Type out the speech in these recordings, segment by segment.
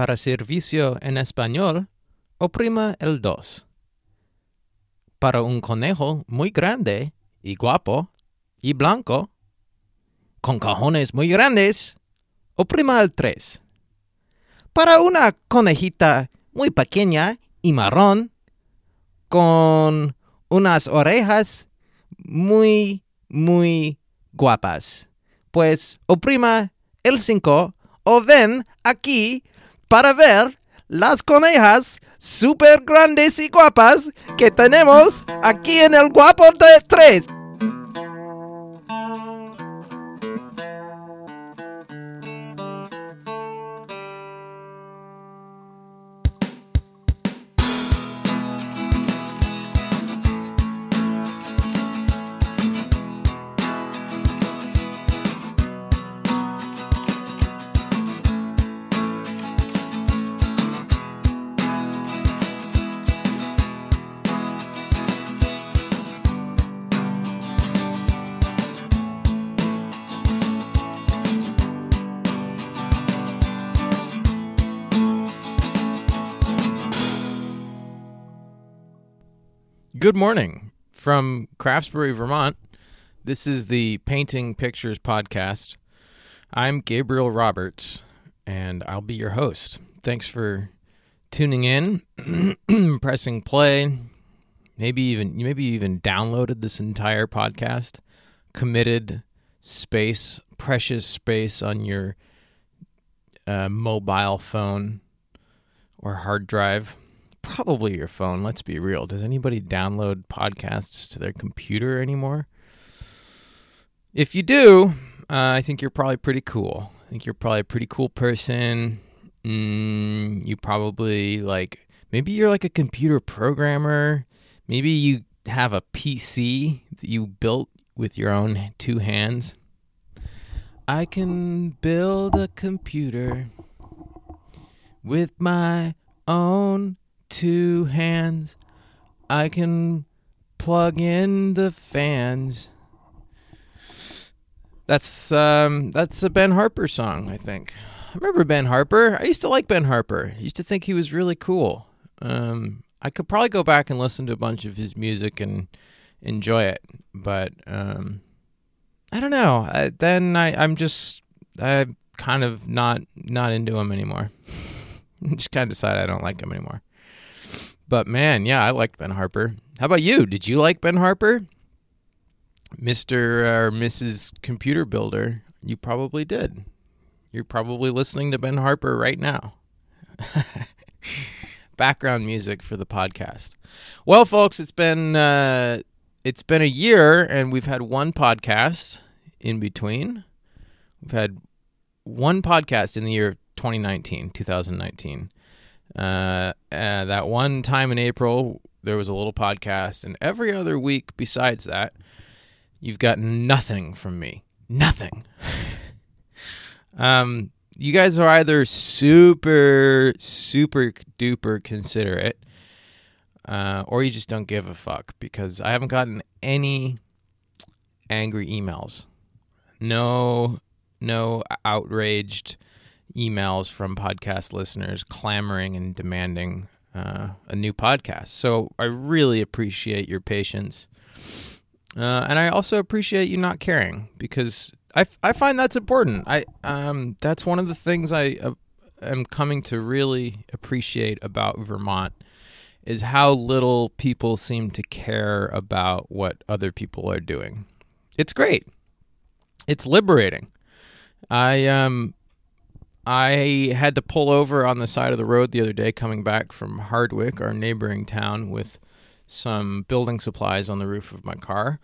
Para servicio en español, oprima el dos. Para un conejo muy grande y guapo y blanco, con cajones muy grandes, oprima el tres. Para una conejita muy pequeña y marrón, con unas orejas muy, muy guapas. Pues oprima el 5 o ven aquí para ver las conejas super grandes y guapas que tenemos aquí en el Guapo de 3. Good morning from Craftsbury, Vermont. This is the Painting Pictures podcast. I'm Gabriel Roberts, and I'll be your host. Thanks for tuning in, pressing play. Maybe even you maybe even downloaded this entire podcast, committed space, precious space on your uh, mobile phone or hard drive probably your phone. Let's be real. Does anybody download podcasts to their computer anymore? If you do, uh, I think you're probably pretty cool. I think you're probably a pretty cool person. Mm, you probably like, maybe you're like a computer programmer. Maybe you have a PC that you built with your own two hands. I can build a computer with my own two hands. I can plug in the fans. That's um that's a Ben Harper song, I think. I remember Ben Harper. I used to like Ben Harper. I used to think he was really cool. Um I could probably go back and listen to a bunch of his music and enjoy it, but um I don't know. I, then I I'm just I'm kind of not not into him anymore. just kind of decided I don't like him anymore. But man, yeah, I liked Ben Harper. How about you? Did you like Ben Harper? Mr. or Mrs. Computer Builder, you probably did. You're probably listening to Ben Harper right now. Background music for the podcast. Well, folks, it's been uh, it's been a year, and we've had one podcast in between. We've had one podcast in the year 2019, 2019. Uh, that one time in April, there was a little podcast, and every other week besides that, you've got nothing from me. Nothing. um, you guys are either super, super duper considerate, uh, or you just don't give a fuck because I haven't gotten any angry emails. No, no outraged emails from podcast listeners clamoring and demanding uh, a new podcast. So I really appreciate your patience. Uh, and I also appreciate you not caring because I, I find that's important. I um that's one of the things I uh, am coming to really appreciate about Vermont is how little people seem to care about what other people are doing. It's great. It's liberating. I um I had to pull over on the side of the road the other day coming back from Hardwick, our neighboring town, with some building supplies on the roof of my car.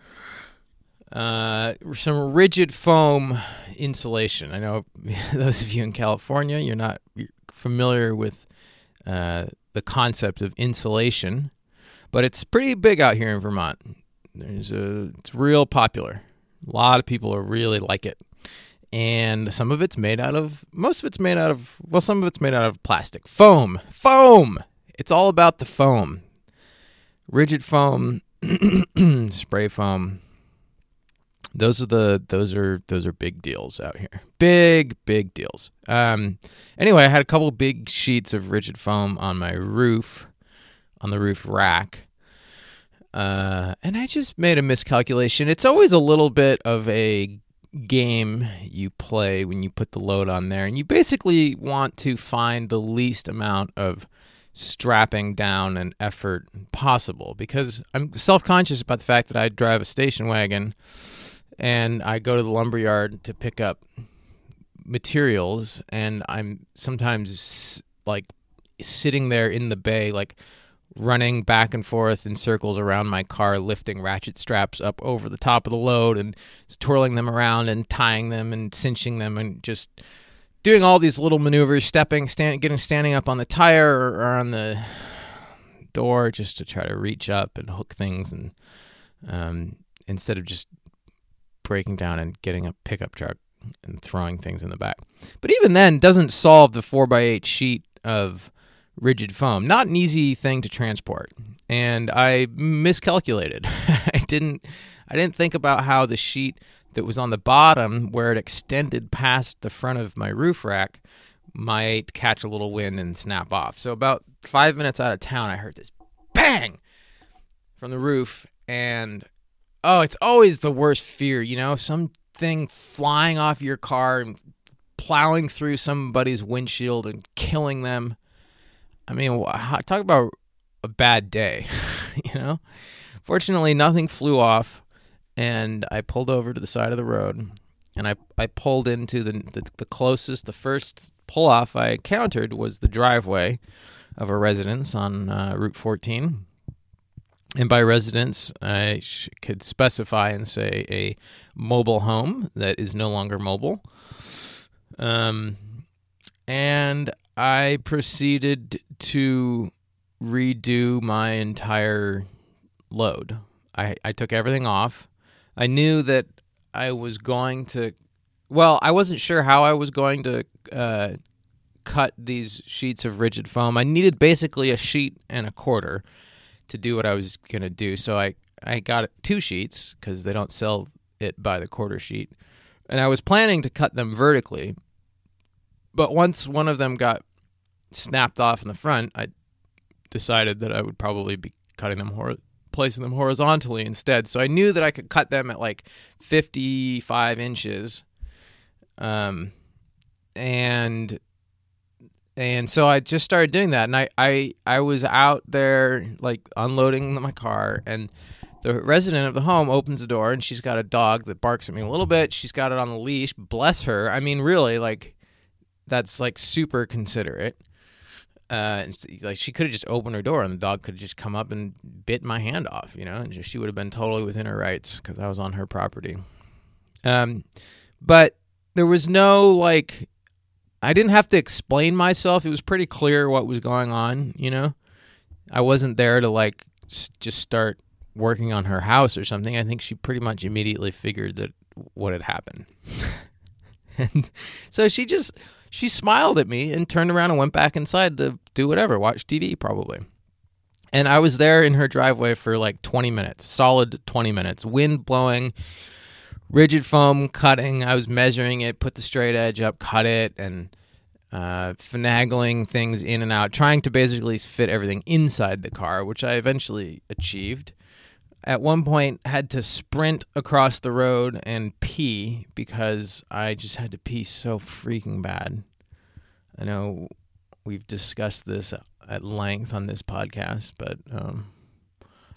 Uh, some rigid foam insulation. I know those of you in California, you're not familiar with uh, the concept of insulation, but it's pretty big out here in Vermont. There's a, it's real popular. A lot of people really like it and some of it's made out of most of it's made out of well some of it's made out of plastic foam foam it's all about the foam rigid foam spray foam those are the those are those are big deals out here. Big big deals. Um, anyway, I had a couple big sheets of rigid foam on my roof, on the roof rack, uh, and I just made a miscalculation. It's always a little bit of a game you play when you put the load on there, and you basically want to find the least amount of strapping down and effort possible because I'm self conscious about the fact that I drive a station wagon and I go to the lumber yard to pick up materials and I'm sometimes like sitting there in the bay like running back and forth in circles around my car lifting ratchet straps up over the top of the load and twirling them around and tying them and cinching them and just doing all these little maneuvers stepping stand, getting standing up on the tire or, on the door just to try to reach up and hook things and um, instead of just breaking down and getting a pickup truck and throwing things in the back. But even then, doesn't solve the four by eight sheet of rigid foam. Not an easy thing to transport, and I miscalculated. I didn't. I didn't think about how the sheet that was on the bottom, where it extended past the front of my roof rack, might catch a little wind and snap off. So about five minutes out of town, I heard this bang from the roof, and oh, it's always the worst fear, you know, something flying off your car and plowing through somebody's windshield and killing them. I mean, talk about a bad day, you know? Fortunately, nothing flew off, and I pulled over to the side of the road, and I, I pulled into the, the, the closest, the first pull off I encountered was the driveway of a residence on uh, Route 14 and by residence, I sh- could specify and say a mobile home that is no longer mobile. Um, and I proceeded to redo my entire load. I, I took everything off. I knew that I was going to, well, I wasn't sure how I was going to uh, cut these sheets of rigid foam. I needed basically a sheet and a quarter to do what I was gonna do. So I I got two sheets because they don't sell it by the quarter sheet, and I was planning to cut them vertically. But once one of them got snapped off in the front, I decided that I would probably be cutting them hor- placing them horizontally instead. So I knew that I could cut them at like 55 inches. Um, and and so I just started doing that, and I, I I was out there like unloading my car, and the resident of the home opens the door, and she's got a dog that barks at me a little bit. She's got it on the leash. Bless her. I mean, really, like that's like super considerate. Uh, like she could have just opened her door, and the dog could have just come up and bit my hand off, you know, and she would have been totally within her rights because I was on her property. Um, but there was no like I didn't have to explain myself. It was pretty clear what was going on, you know? I wasn't there to like just start working on her house or something. I think she pretty much immediately figured that what had happened. and so she just she smiled at me and turned around and went back inside to do whatever, watch TV probably. And I was there in her driveway for like 20 minutes, solid 20 minutes, wind blowing, rigid foam cutting. I was measuring it, put the straight edge up, cut it, and uh, finagling things in and out, trying to basically fit everything inside the car, which I eventually achieved. At one point, had to sprint across the road and pee because I just had to pee so freaking bad. I know we've discussed this at length on this podcast, but um,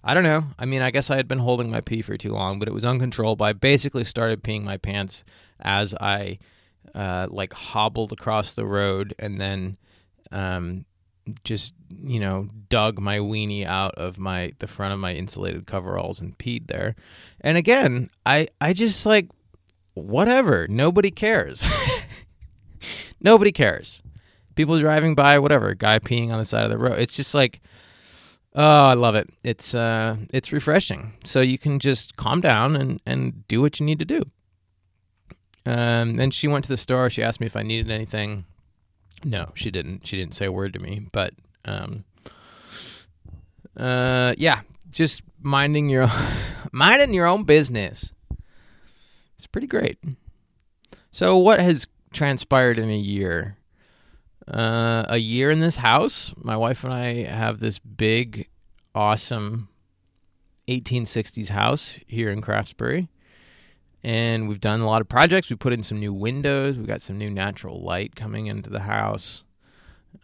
I don't know. I mean, I guess I had been holding my pee for too long, but it was uncontrollable. I basically started peeing my pants as I uh, like hobbled across the road and then um, just you know dug my weenie out of my the front of my insulated coveralls and peed there. And again, I I just like whatever. Nobody cares. Nobody cares. People driving by, whatever. Guy peeing on the side of the road. It's just like Oh, I love it. It's uh it's refreshing. So you can just calm down and and do what you need to do. Um then she went to the store, she asked me if I needed anything. No, she didn't. She didn't say a word to me, but um uh yeah, just minding your minding your own business. it's pretty great. So, what has transpired in a year? Uh, a year in this house. My wife and I have this big, awesome 1860s house here in Craftsbury. And we've done a lot of projects. We put in some new windows. We got some new natural light coming into the house.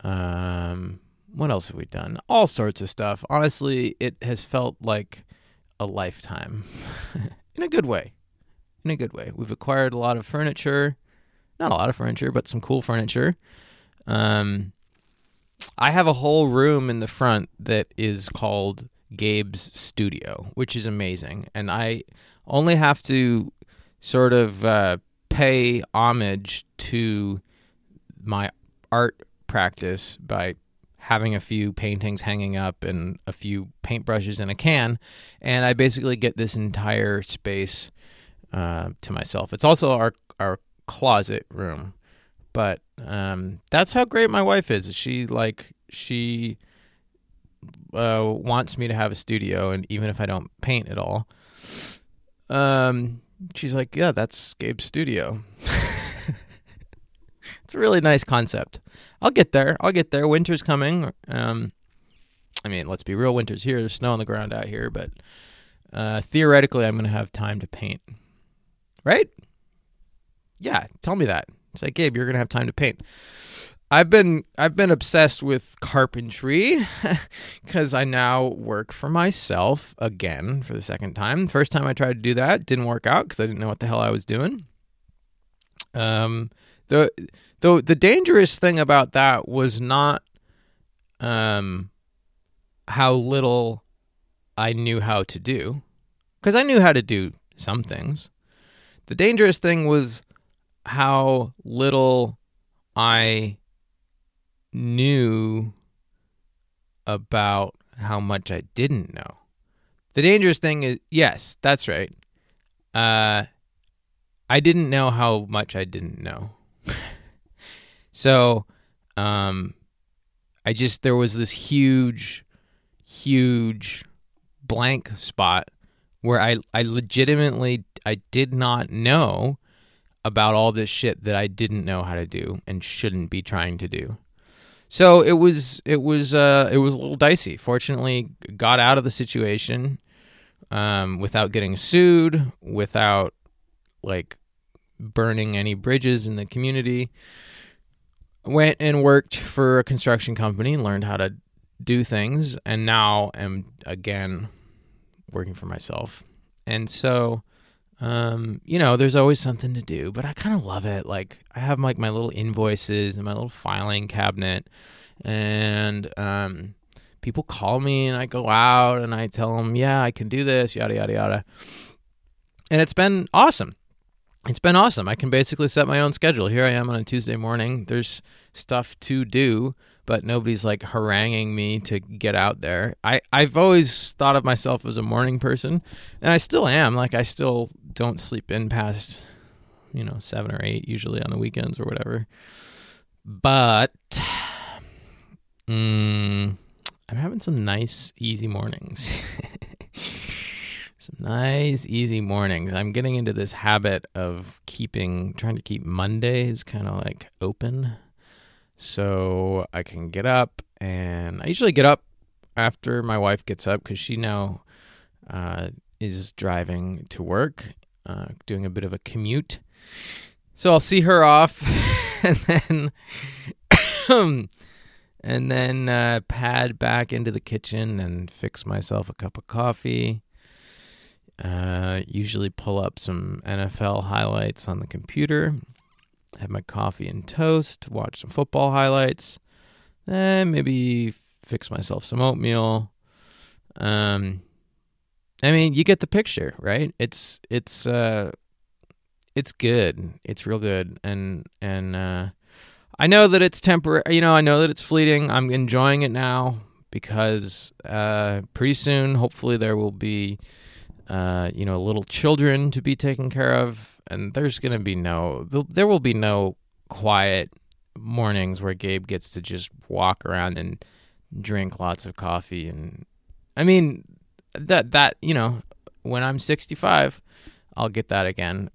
Um, what else have we done? All sorts of stuff. Honestly, it has felt like a lifetime in a good way. In a good way. We've acquired a lot of furniture. Not a lot of furniture, but some cool furniture. Um, I have a whole room in the front that is called Gabe's studio, which is amazing. And I only have to sort of uh, pay homage to my art practice by having a few paintings hanging up and a few paintbrushes in a can. And I basically get this entire space uh, to myself. It's also our, our closet room. But um, that's how great my wife is. She like she uh, wants me to have a studio, and even if I don't paint at all, um, she's like, "Yeah, that's Gabe's studio." it's a really nice concept. I'll get there. I'll get there. Winter's coming. Um, I mean, let's be real. Winter's here. There's snow on the ground out here, but uh, theoretically, I'm going to have time to paint. Right? Yeah. Tell me that. It's like, Gabe, you're going to have time to paint. I've been I've been obsessed with carpentry because I now work for myself again for the second time. First time I tried to do that didn't work out because I didn't know what the hell I was doing. Um, the the the dangerous thing about that was not um how little I knew how to do because I knew how to do some things. The dangerous thing was how little I knew about how much I didn't know. The dangerous thing is, yes, that's right. Uh, I didn't know how much I didn't know. so, um, I just, there was this huge, huge blank spot where I, I legitimately, I did not know about all this shit that I didn't know how to do and shouldn't be trying to do. So it was it was uh, it was a little dicey. Fortunately, got out of the situation um, without getting sued, without like burning any bridges in the community. Went and worked for a construction company, learned how to do things, and now am again working for myself. And so um, you know, there's always something to do, but I kind of love it. Like I have like my little invoices and my little filing cabinet, and um, people call me and I go out and I tell them, yeah, I can do this, yada yada yada, and it's been awesome. It's been awesome. I can basically set my own schedule. Here I am on a Tuesday morning. There's stuff to do but nobody's like haranguing me to get out there. I, I've always thought of myself as a morning person, and I still am. Like, I still don't sleep in past, you know, seven or eight, usually on the weekends or whatever. But mm, I'm having some nice, easy mornings. some nice, easy mornings. I'm getting into this habit of keeping, trying to keep Mondays kind of like open so I can get up, and I usually get up after my wife gets up because she now uh, is driving to work, uh, doing a bit of a commute. So I'll see her off, and then and then uh, pad back into the kitchen and fix myself a cup of coffee. Uh, usually pull up some NFL highlights on the computer have my coffee and toast, watch some football highlights, then maybe fix myself some oatmeal. Um, I mean, you get the picture, right? It's it's uh, it's good. It's real good, and and uh, I know that it's temporary. You know, I know that it's fleeting. I'm enjoying it now because uh, pretty soon, hopefully, there will be uh, you know, little children to be taken care of, and there's gonna be no, there will be no quiet mornings where Gabe gets to just walk around and drink lots of coffee, and I mean, that that you know, when I'm 65, I'll get that again.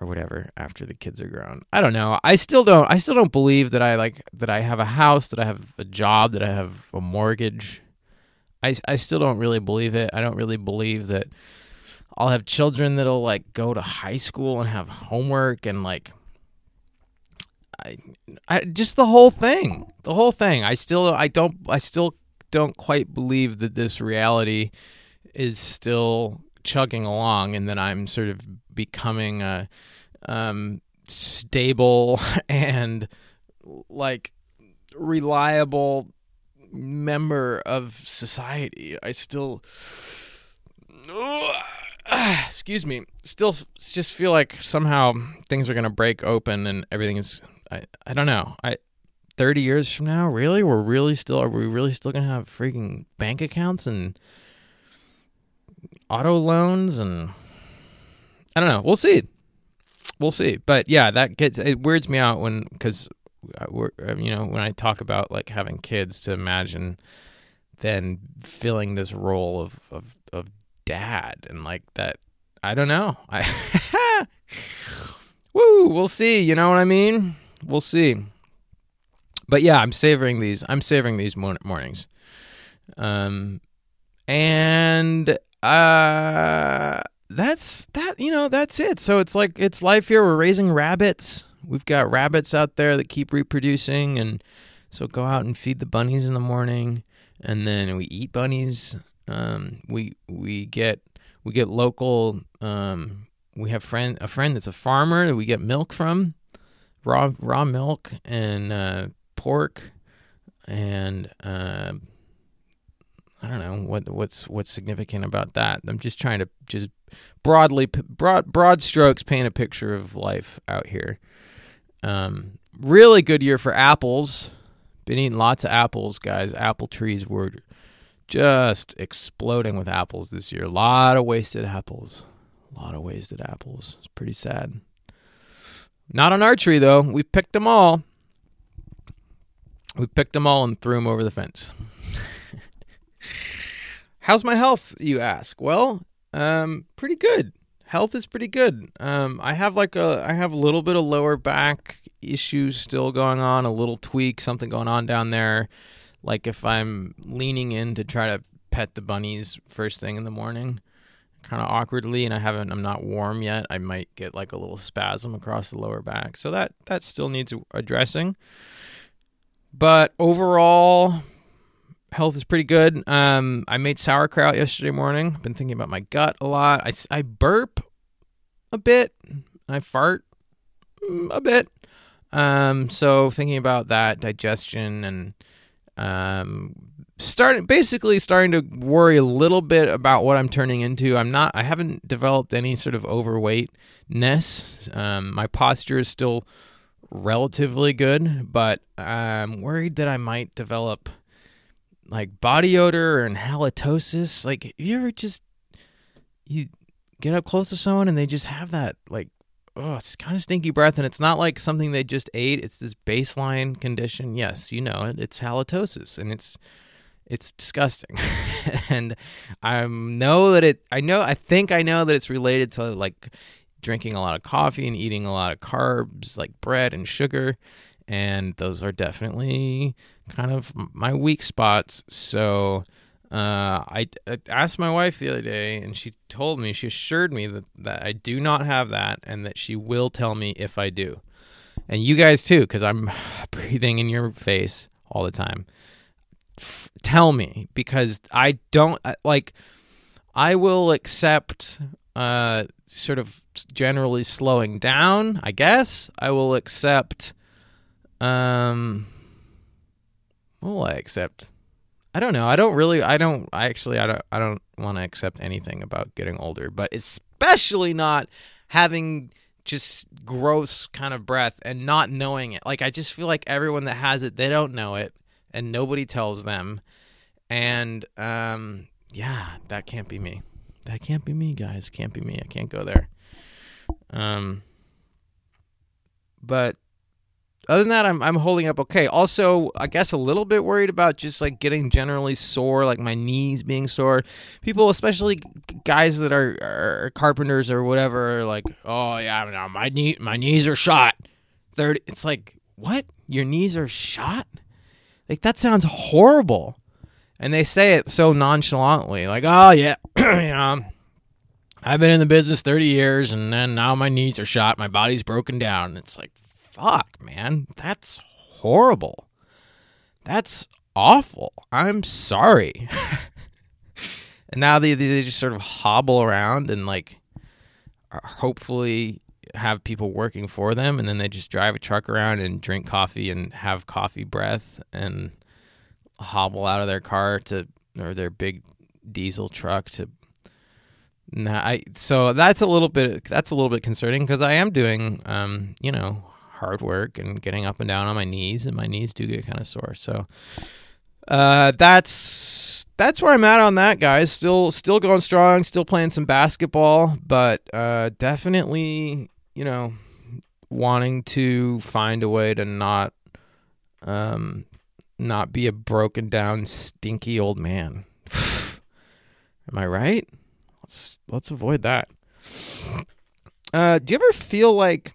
or whatever after the kids are grown. I don't know. I still don't I still don't believe that I like that I have a house, that I have a job, that I have a mortgage. I I still don't really believe it. I don't really believe that I'll have children that'll like go to high school and have homework and like I, I just the whole thing. The whole thing. I still I don't I still don't quite believe that this reality is still chugging along and that I'm sort of becoming a um, stable and like reliable member of society. I still, excuse me, still just feel like somehow things are gonna break open and everything is. I I don't know. I. 30 years from now really we're really still are we really still gonna have freaking bank accounts and auto loans and I don't know. We'll see. We'll see. But yeah, that gets it weirds me out when because uh, we're uh, you know when I talk about like having kids to imagine then filling this role of of of dad and like that. I don't know. I woo. We'll see. You know what I mean? We'll see. But yeah, I'm savoring these. I'm savoring these mornings. Um, and uh that's that you know that's it so it's like it's life here we're raising rabbits we've got rabbits out there that keep reproducing and so go out and feed the bunnies in the morning and then we eat bunnies um, we we get we get local um, we have friend a friend that's a farmer that we get milk from raw raw milk and uh, pork and uh, I don't know what what's what's significant about that. I'm just trying to just broadly broad broad strokes paint a picture of life out here. Um, really good year for apples. Been eating lots of apples, guys. Apple trees were just exploding with apples this year. A lot of wasted apples. A lot of wasted apples. It's pretty sad. Not on archery, though. We picked them all. We picked them all and threw them over the fence. How's my health, you ask? Well, um, pretty good. Health is pretty good. Um, I have like a, I have a little bit of lower back issues still going on, a little tweak, something going on down there. Like if I'm leaning in to try to pet the bunnies first thing in the morning, kind of awkwardly, and I haven't, I'm not warm yet, I might get like a little spasm across the lower back. So that that still needs addressing. But overall, health is pretty good. Um, I made sauerkraut yesterday morning. Been thinking about my gut a lot. I, I burp a bit. I fart mm, a bit. Um, so thinking about that digestion and um, starting basically starting to worry a little bit about what I'm turning into. I'm not. I haven't developed any sort of overweightness. Um, my posture is still relatively good, but I'm worried that I might develop like body odor and halitosis. Like, you ever just you get up close to someone and they just have that like oh, it's kind of stinky breath, and it's not like something they just ate. It's this baseline condition. Yes, you know it. It's halitosis, and it's it's disgusting. and I know that it. I know. I think I know that it's related to like drinking a lot of coffee and eating a lot of carbs, like bread and sugar and those are definitely kind of my weak spots. So uh, I, I, asked my wife the other day, and she told me, she assured me that, that I do not have that, and that she will tell me if I do. And you guys too, because I'm breathing in your face all the time. F- tell me, because I don't like. I will accept uh, sort of generally slowing down. I guess I will accept um, what will I accept? I don't know. I don't really. I don't. I actually. I don't. I don't want to accept anything about getting older, but especially not having just gross kind of breath and not knowing it. Like I just feel like everyone that has it, they don't know it, and nobody tells them. And um, yeah, that can't be me. That can't be me, guys. Can't be me. I can't go there. Um, but other than that, I'm I'm holding up okay. Also, I guess a little bit worried about just like getting generally sore, like my knees being sore. People, especially guys that are, are carpenters or whatever, are like, oh yeah, no, my knee, my knees are shot. Third, it's like, what? Your knees are shot? Like that sounds horrible. And they say it so nonchalantly, like, oh yeah, yeah. I've been in the business 30 years and then now my knees are shot, my body's broken down. It's like, fuck, man. That's horrible. That's awful. I'm sorry. and now they, they just sort of hobble around and like hopefully have people working for them and then they just drive a truck around and drink coffee and have coffee breath and hobble out of their car to or their big diesel truck to nah, I so that's a little bit that's a little bit concerning because I am doing um you know hard work and getting up and down on my knees, and my knees do get kind of sore. So uh, that's that's where I'm at on that, guys. Still still going strong, still playing some basketball, but uh, definitely you know wanting to find a way to not um not be a broken down stinky old man. Am I right? Let's let's avoid that. Uh, do you ever feel like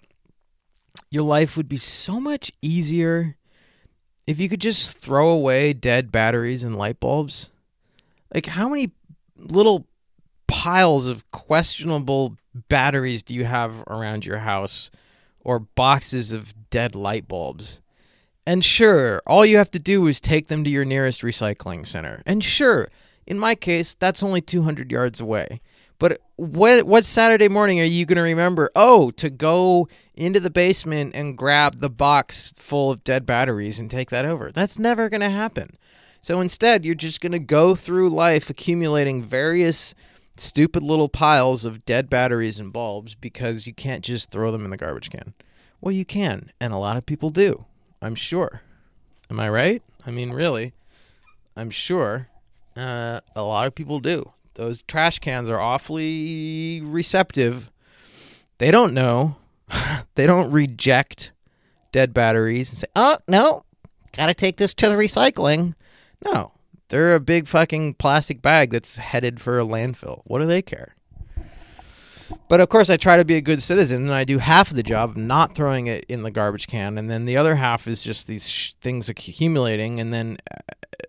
your life would be so much easier if you could just throw away dead batteries and light bulbs. Like, how many little piles of questionable batteries do you have around your house or boxes of dead light bulbs? And sure, all you have to do is take them to your nearest recycling center. And sure, in my case, that's only 200 yards away. But what what Saturday morning are you going to remember? Oh, to go into the basement and grab the box full of dead batteries and take that over. That's never going to happen. So instead, you're just going to go through life accumulating various stupid little piles of dead batteries and bulbs because you can't just throw them in the garbage can. Well, you can, and a lot of people do. I'm sure. Am I right? I mean, really, I'm sure uh, a lot of people do those trash cans are awfully receptive. They don't know. they don't reject dead batteries and say, "Oh, no. Got to take this to the recycling." No. They're a big fucking plastic bag that's headed for a landfill. What do they care? But of course, I try to be a good citizen, and I do half of the job of not throwing it in the garbage can, and then the other half is just these sh- things accumulating, and then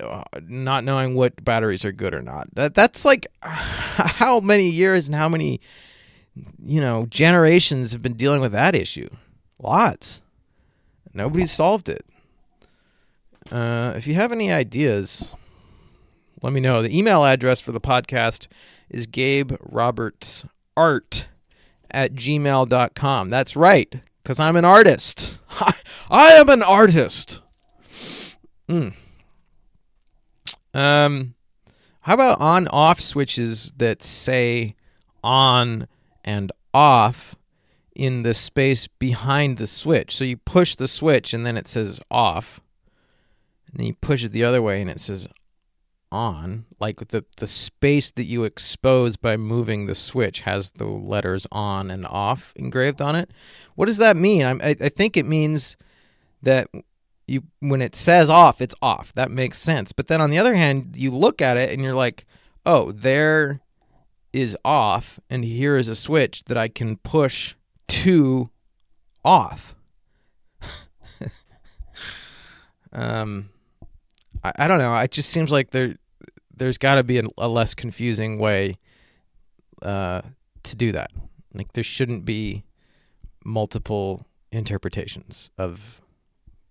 uh, not knowing what batteries are good or not. That that's like how many years and how many you know generations have been dealing with that issue. Lots. Nobody's solved it. Uh, if you have any ideas, let me know. The email address for the podcast is Gabe Roberts art at gmail.com. That's right, because I'm an artist. I am an artist. Mm. Um, how about on off switches that say on and off in the space behind the switch? So you push the switch and then it says off. And then you push it the other way and it says on, like the the space that you expose by moving the switch has the letters on and off engraved on it. What does that mean? I I think it means that you when it says off, it's off. That makes sense. But then on the other hand, you look at it and you're like, "Oh, there is off and here is a switch that I can push to off." um I, I don't know. It just seems like there there's got to be a, a, less confusing way uh, to do that. Like there shouldn't be multiple interpretations of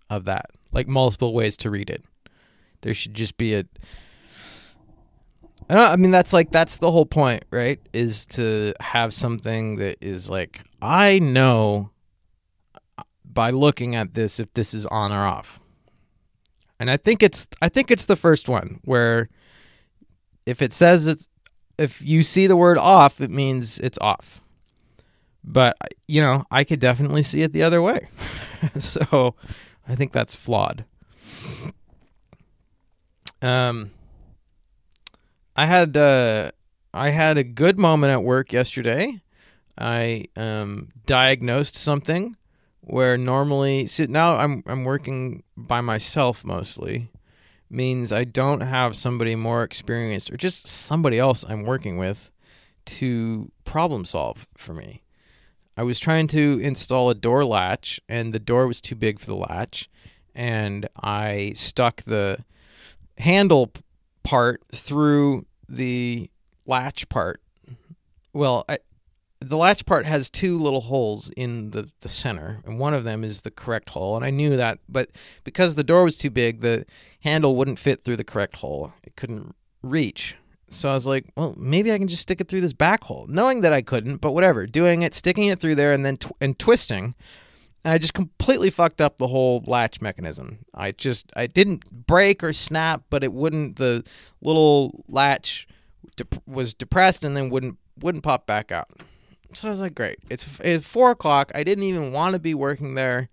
of that, like multiple ways to read it. There should just be a. I, don't, I mean, that's like that's the whole point, right? Is to have something that is like I know by looking at this if this is on or off. And I think it's I think it's the first one where if it says it's if you see the word off, it means it's off. But you know, I could definitely see it the other way. so I think that's flawed. Um I had uh I had a good moment at work yesterday. I um diagnosed something where normally now I'm I'm working by myself mostly means I don't have somebody more experienced or just somebody else I'm working with to problem solve for me. I was trying to install a door latch and the door was too big for the latch and I stuck the handle part through the latch part. Well, I, the latch part has two little holes in the, the center, and one of them is the correct hole. And I knew that, but because the door was too big, the handle wouldn't fit through the correct hole. It couldn't reach. So I was like, well, maybe I can just stick it through this back hole, knowing that I couldn't, but whatever. Doing it, sticking it through there, and then tw- and twisting, and I just completely fucked up the whole latch mechanism. I just I didn't break or snap, but it wouldn't. The little latch was depressed and then wouldn't wouldn't pop back out. So I was like, great. It's it's four o'clock. I didn't even want to be working there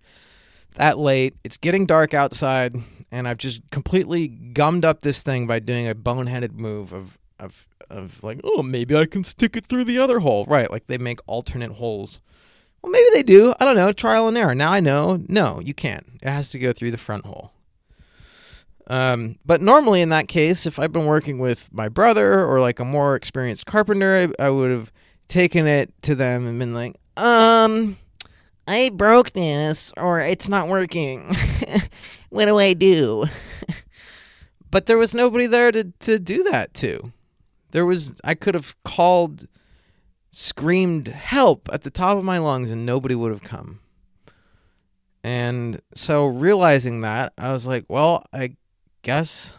that late. It's getting dark outside, and I've just completely gummed up this thing by doing a boneheaded move of of of like, oh, maybe I can stick it through the other hole. Right, like they make alternate holes. Well, maybe they do. I don't know. Trial and error. Now I know. No, you can't. It has to go through the front hole. Um, but normally in that case, if I've been working with my brother or like a more experienced carpenter, I, I would have taken it to them and been like, um, I broke this or it's not working. what do I do? but there was nobody there to, to do that to. There was, I could have called, screamed help at the top of my lungs and nobody would have come. And so realizing that, I was like, well, I guess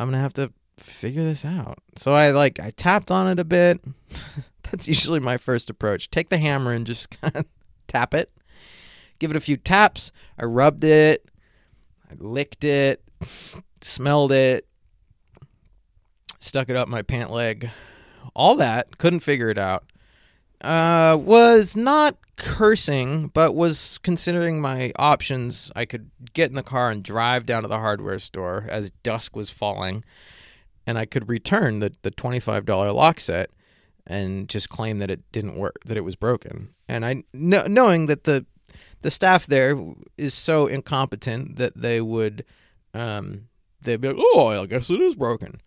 I'm going to have to figure this out. So I like I tapped on it a bit. That's usually my first approach. Take the hammer and just kind of tap it. Give it a few taps. I rubbed it. I licked it. Smelled it. Stuck it up my pant leg. All that. Couldn't figure it out. Uh, was not cursing, but was considering my options. I could get in the car and drive down to the hardware store as dusk was falling, and I could return the, the $25 lock set and just claim that it didn't work, that it was broken. And I kn- knowing that the the staff there is so incompetent that they would um they'd be like, "Oh, I guess it is broken."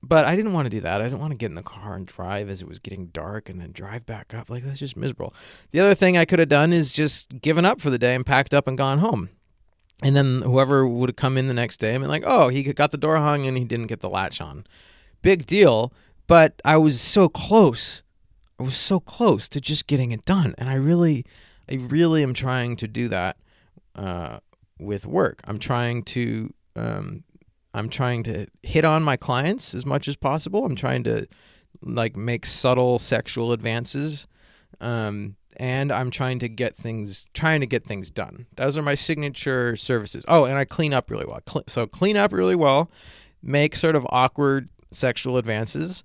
But I didn't want to do that. I didn't want to get in the car and drive as it was getting dark and then drive back up. Like that's just miserable. The other thing I could have done is just given up for the day and packed up and gone home. And then whoever would have come in the next day and been like, "Oh, he got the door hung and he didn't get the latch on." Big deal but I was so close. I was so close to just getting it done, and I really, I really am trying to do that uh, with work. I'm trying to, um, I'm trying to hit on my clients as much as possible. I'm trying to like make subtle sexual advances, um, and I'm trying to get things, trying to get things done. Those are my signature services. Oh, and I clean up really well. So clean up really well, make sort of awkward sexual advances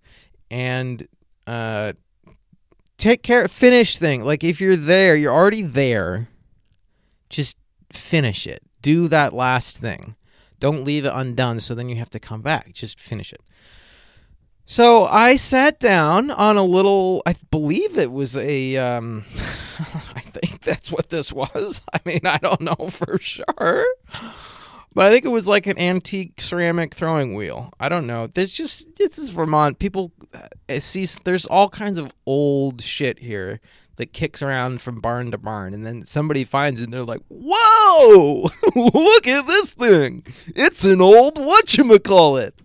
and uh take care finish thing. Like if you're there you're already there just finish it. Do that last thing. Don't leave it undone so then you have to come back. Just finish it. So i sat down on a little i believe it was a um i think that's what this was. I mean i don't know for sure but I think it was like an antique ceramic throwing wheel. I don't know. There's just this is Vermont. People uh, see there's all kinds of old shit here that kicks around from barn to barn, and then somebody finds it and they're like, "Whoa! Look at this thing! It's an old what you call it."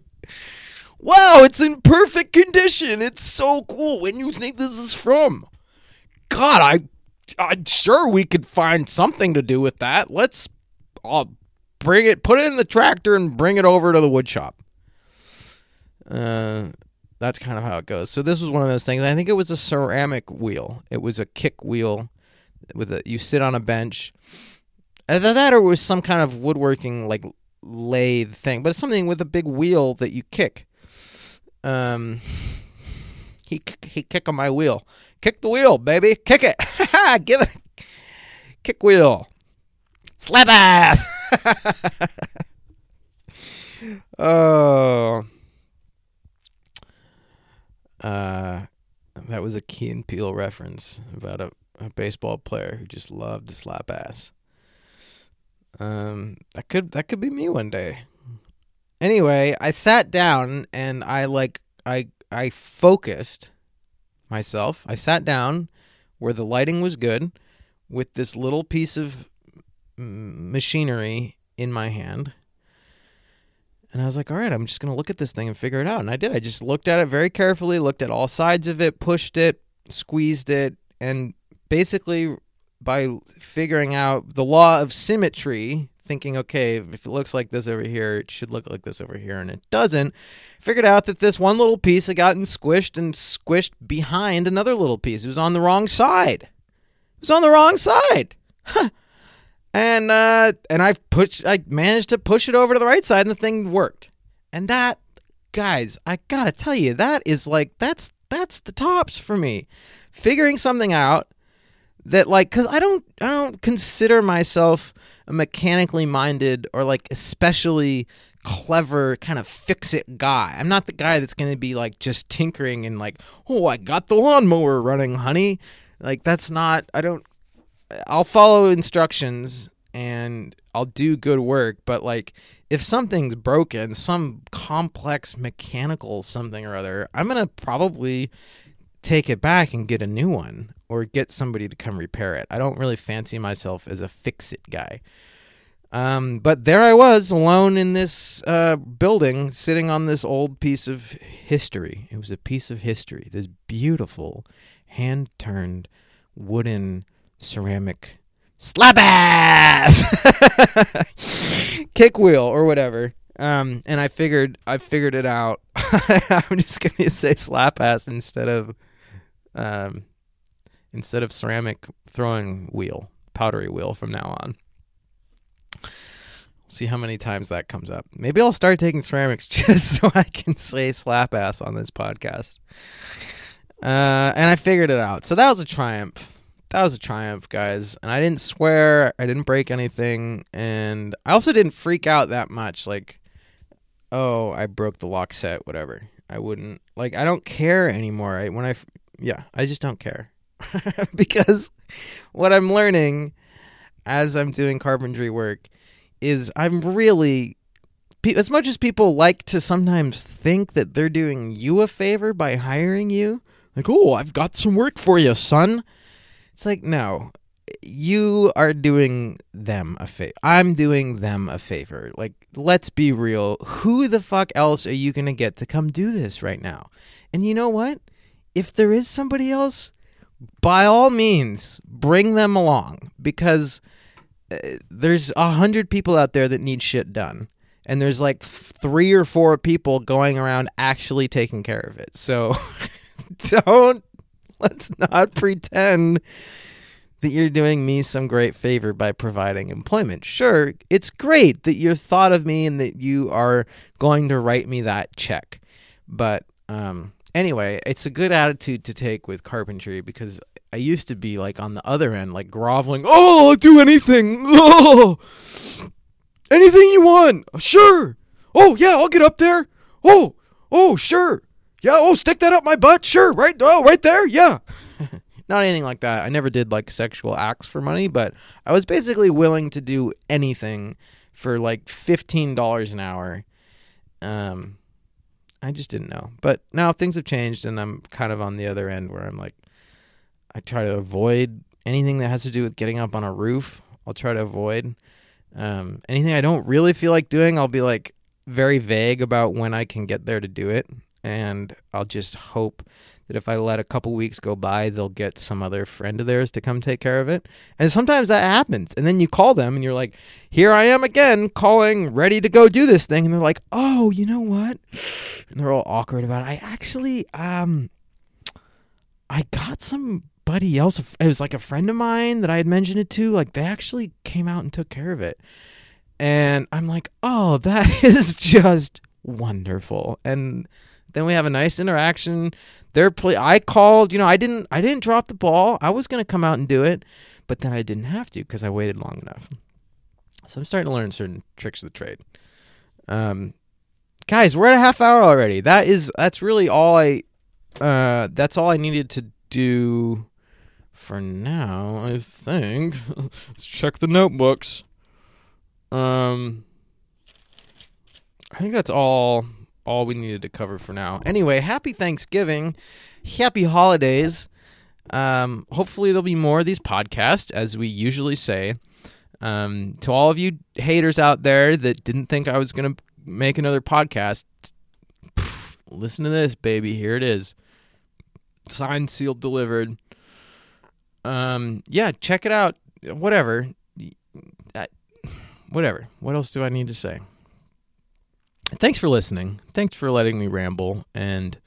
Wow, it's in perfect condition. It's so cool. When you think this is from? God, I, I'm sure we could find something to do with that. Let's." Uh, bring it, put it in the tractor, and bring it over to the wood shop. Uh, that's kind of how it goes. So this was one of those things. I think it was a ceramic wheel. It was a kick wheel with a you sit on a bench. Either that or it was some kind of woodworking like lathe thing, but it's something with a big wheel that you kick. Um, he he kick on my wheel. Kick the wheel, baby. Kick it. Give it. Kick wheel. Slap ass. oh. Uh, that was a Key and Peele reference about a, a baseball player who just loved to slap ass. Um, that could that could be me one day. Anyway, I sat down and I like I I focused myself. I sat down where the lighting was good with this little piece of machinery in my hand. And I was like, all right, I'm just going to look at this thing and figure it out. And I did. I just looked at it very carefully, looked at all sides of it, pushed it, squeezed it, and basically by figuring out the law of symmetry, thinking, okay, if it looks like this over here, it should look like this over here, and it doesn't, figured out that this one little piece had gotten squished and squished behind another little piece. It was on the wrong side. It was on the wrong side. And uh, and I pushed, I managed to push it over to the right side, and the thing worked. And that, guys, I gotta tell you, that is like that's that's the tops for me. Figuring something out that like cuz I don't I don't consider myself a mechanically minded or like especially clever kind of fix it guy. I'm not the guy that's to be like just tinkering and like, "Oh, I got the lawnmower running, honey." Like that's not I don't I'll follow instructions and I'll do good work, but like if something's broken, some complex mechanical something or other, I'm going to probably take it back and get a new one or get somebody to come repair it. I don't really fancy myself as a fix it guy. Um, but there I was alone in this uh, building, sitting on this old piece of history. It was a piece of history. This beautiful, hand turned wooden ceramic slap ass kick wheel or whatever. Um, and I figured I figured it out. I'm just gonna say slap ass instead of um, instead of ceramic throwing wheel, pottery wheel from now on. See how many times that comes up. Maybe I'll start taking ceramics just so I can say slap ass on this podcast. Uh, and I figured it out. So that was a triumph. That was a triumph, guys. And I didn't swear. I didn't break anything. And I also didn't freak out that much. Like, oh, I broke the lock set, whatever. I wouldn't, like, I don't care anymore. I, when I, yeah, I just don't care. because what I'm learning as I'm doing carpentry work is I'm really as much as people like to sometimes think that they're doing you a favor by hiring you, like, "Oh, I've got some work for you, son." It's like, "No, you are doing them a favor. I'm doing them a favor. Like, let's be real. Who the fuck else are you going to get to come do this right now?" And you know what? If there is somebody else, by all means, bring them along because uh, there's a hundred people out there that need shit done, and there's like three or four people going around actually taking care of it. So don't let's not pretend that you're doing me some great favor by providing employment. Sure, it's great that you thought of me and that you are going to write me that check, but um, anyway, it's a good attitude to take with carpentry because I used to be like on the other end, like groveling. Oh, I'll do anything. Oh, anything you want. Sure. Oh yeah, I'll get up there. Oh, oh sure. Yeah. Oh, stick that up my butt. Sure. Right. Oh, right there. Yeah. Not anything like that. I never did like sexual acts for money, but I was basically willing to do anything for like fifteen dollars an hour. Um, I just didn't know. But now things have changed, and I'm kind of on the other end where I'm like, I try to avoid anything that has to do with getting up on a roof. I'll try to avoid um, anything I don't really feel like doing. I'll be like very vague about when I can get there to do it, and I'll just hope that if I let a couple weeks go by, they'll get some other friend of theirs to come take care of it. And sometimes that happens. And then you call them and you're like, here I am again, calling, ready to go do this thing. And they're like, oh, you know what? And they're all awkward about it. I actually, um, I got somebody else. It was like a friend of mine that I had mentioned it to. Like they actually came out and took care of it. And I'm like, oh, that is just wonderful. And then we have a nice interaction they're play. I called. You know, I didn't. I didn't drop the ball. I was gonna come out and do it, but then I didn't have to because I waited long enough. So I'm starting to learn certain tricks of the trade. Um, guys, we're at a half hour already. That is. That's really all I. Uh, that's all I needed to do for now, I think. Let's check the notebooks. Um I think that's all all we needed to cover for now. Anyway, happy Thanksgiving. Happy holidays. Um hopefully there'll be more of these podcasts as we usually say. Um to all of you haters out there that didn't think I was going to make another podcast, listen to this, baby. Here it is. Signed, sealed, delivered. Um, yeah, check it out. Whatever. whatever. What else do I need to say? Thanks for listening. Thanks for letting me ramble. And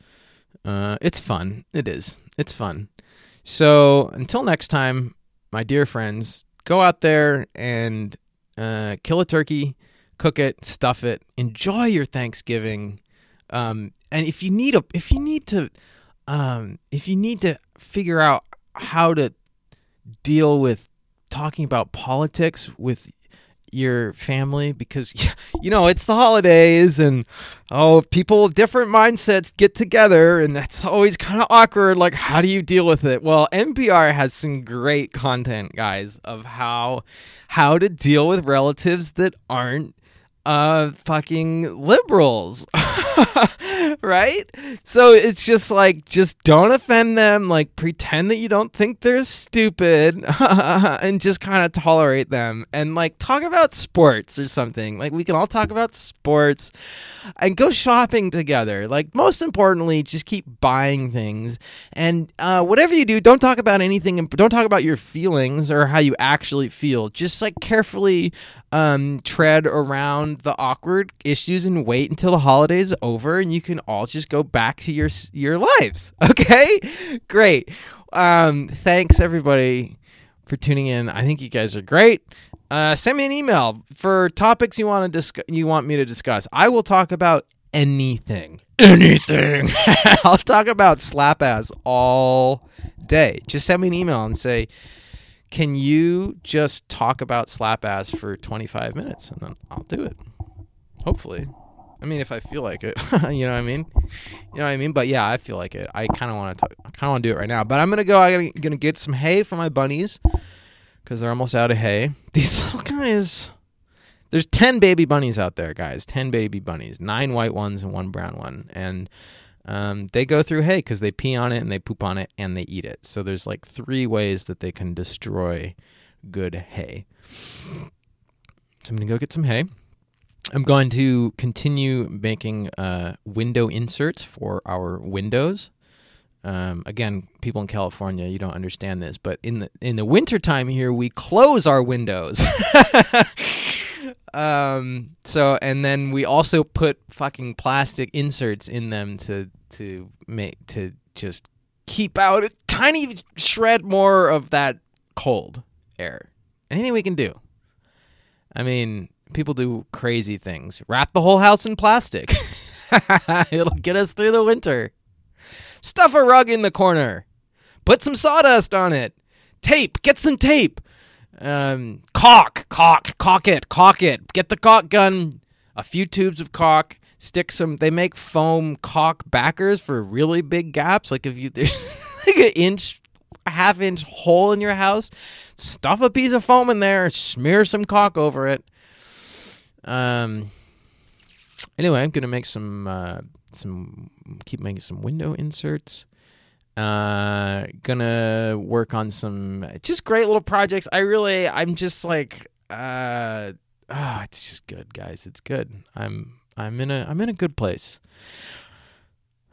uh, it's fun. It is. It's fun. So until next time, my dear friends, go out there and uh, kill a turkey, cook it, stuff it, enjoy your Thanksgiving. Um, and if you need a, if you need to, um, if you need to figure out how to deal with talking about politics with your family because you know it's the holidays and oh people with different mindsets get together and that's always kind of awkward like how do you deal with it? Well npr has some great content guys of how how to deal with relatives that aren't uh fucking liberals. Right? So it's just like just don't offend them. Like pretend that you don't think they're stupid and just kind of tolerate them. And like talk about sports or something. Like we can all talk about sports and go shopping together. Like most importantly just keep buying things. And uh whatever you do don't talk about anything and don't talk about your feelings or how you actually feel. Just like carefully um tread around the awkward issues and wait until the holidays over and you can all just go back to your your lives. Okay? Great. Um thanks everybody for tuning in. I think you guys are great. Uh, send me an email for topics you want to discuss. You want me to discuss. I will talk about anything. Anything. I'll talk about slap ass all day. Just send me an email and say, can you just talk about slap ass for 25 minutes and then I'll do it. Hopefully. I mean, if I feel like it, you know what I mean? You know what I mean? But yeah, I feel like it. I kind of want to. I kind of want to do it right now. But I'm gonna go. I'm gonna get some hay for my bunnies because they're almost out of hay. These little guys. There's ten baby bunnies out there, guys. Ten baby bunnies. Nine white ones and one brown one. And um, they go through hay because they pee on it and they poop on it and they eat it. So there's like three ways that they can destroy good hay. So I'm gonna go get some hay. I'm going to continue making uh, window inserts for our windows. Um, again, people in California, you don't understand this, but in the in the wintertime here, we close our windows. um, so and then we also put fucking plastic inserts in them to to make to just keep out a tiny shred more of that cold air. Anything we can do. I mean, people do crazy things. Wrap the whole house in plastic. It'll get us through the winter. Stuff a rug in the corner. Put some sawdust on it. Tape. Get some tape. Um, caulk, cock, cock it, cock it. Get the cock gun. A few tubes of caulk. Stick some. They make foam caulk backers for really big gaps. Like if you there's like an inch, half inch hole in your house, stuff a piece of foam in there. Smear some caulk over it um. Anyway, I'm gonna make some uh, some keep making some window inserts. Uh, gonna work on some just great little projects. I really, I'm just like, uh, oh, it's just good, guys. It's good. I'm, I'm in a, I'm in a good place.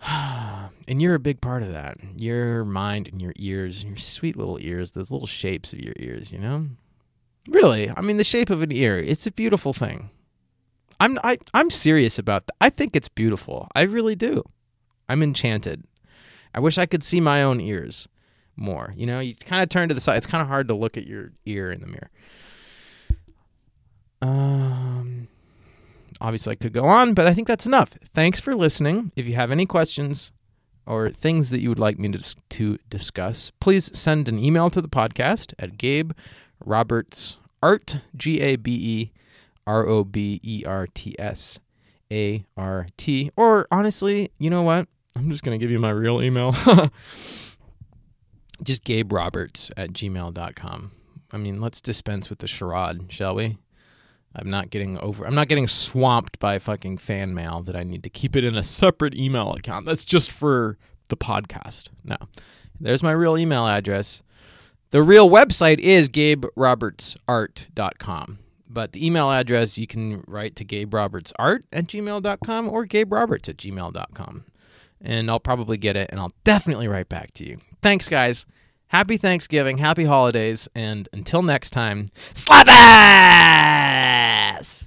and you're a big part of that. Your mind and your ears, and your sweet little ears, those little shapes of your ears, you know? Really, I mean, the shape of an ear, it's a beautiful thing. I'm I, I'm serious about that. I think it's beautiful. I really do. I'm enchanted. I wish I could see my own ears more. You know, you kind of turn to the side. It's kind of hard to look at your ear in the mirror. Um, obviously, I could go on, but I think that's enough. Thanks for listening. If you have any questions or things that you would like me to, to discuss, please send an email to the podcast at Gabe Roberts Art G A B E R O B E R T S A R T. Or honestly, you know what? I'm just going to give you my real email. just Gabe Roberts at gmail.com. I mean, let's dispense with the charade, shall we? I'm not getting over. I'm not getting swamped by fucking fan mail that I need to keep it in a separate email account. That's just for the podcast. No, there's my real email address. The real website is gaberobertsart.com. But the email address you can write to gaberobertsart at gmail.com or gaberoberts at gmail.com. And I'll probably get it and I'll definitely write back to you. Thanks, guys. Happy Thanksgiving, happy holidays, and until next time, slap ass!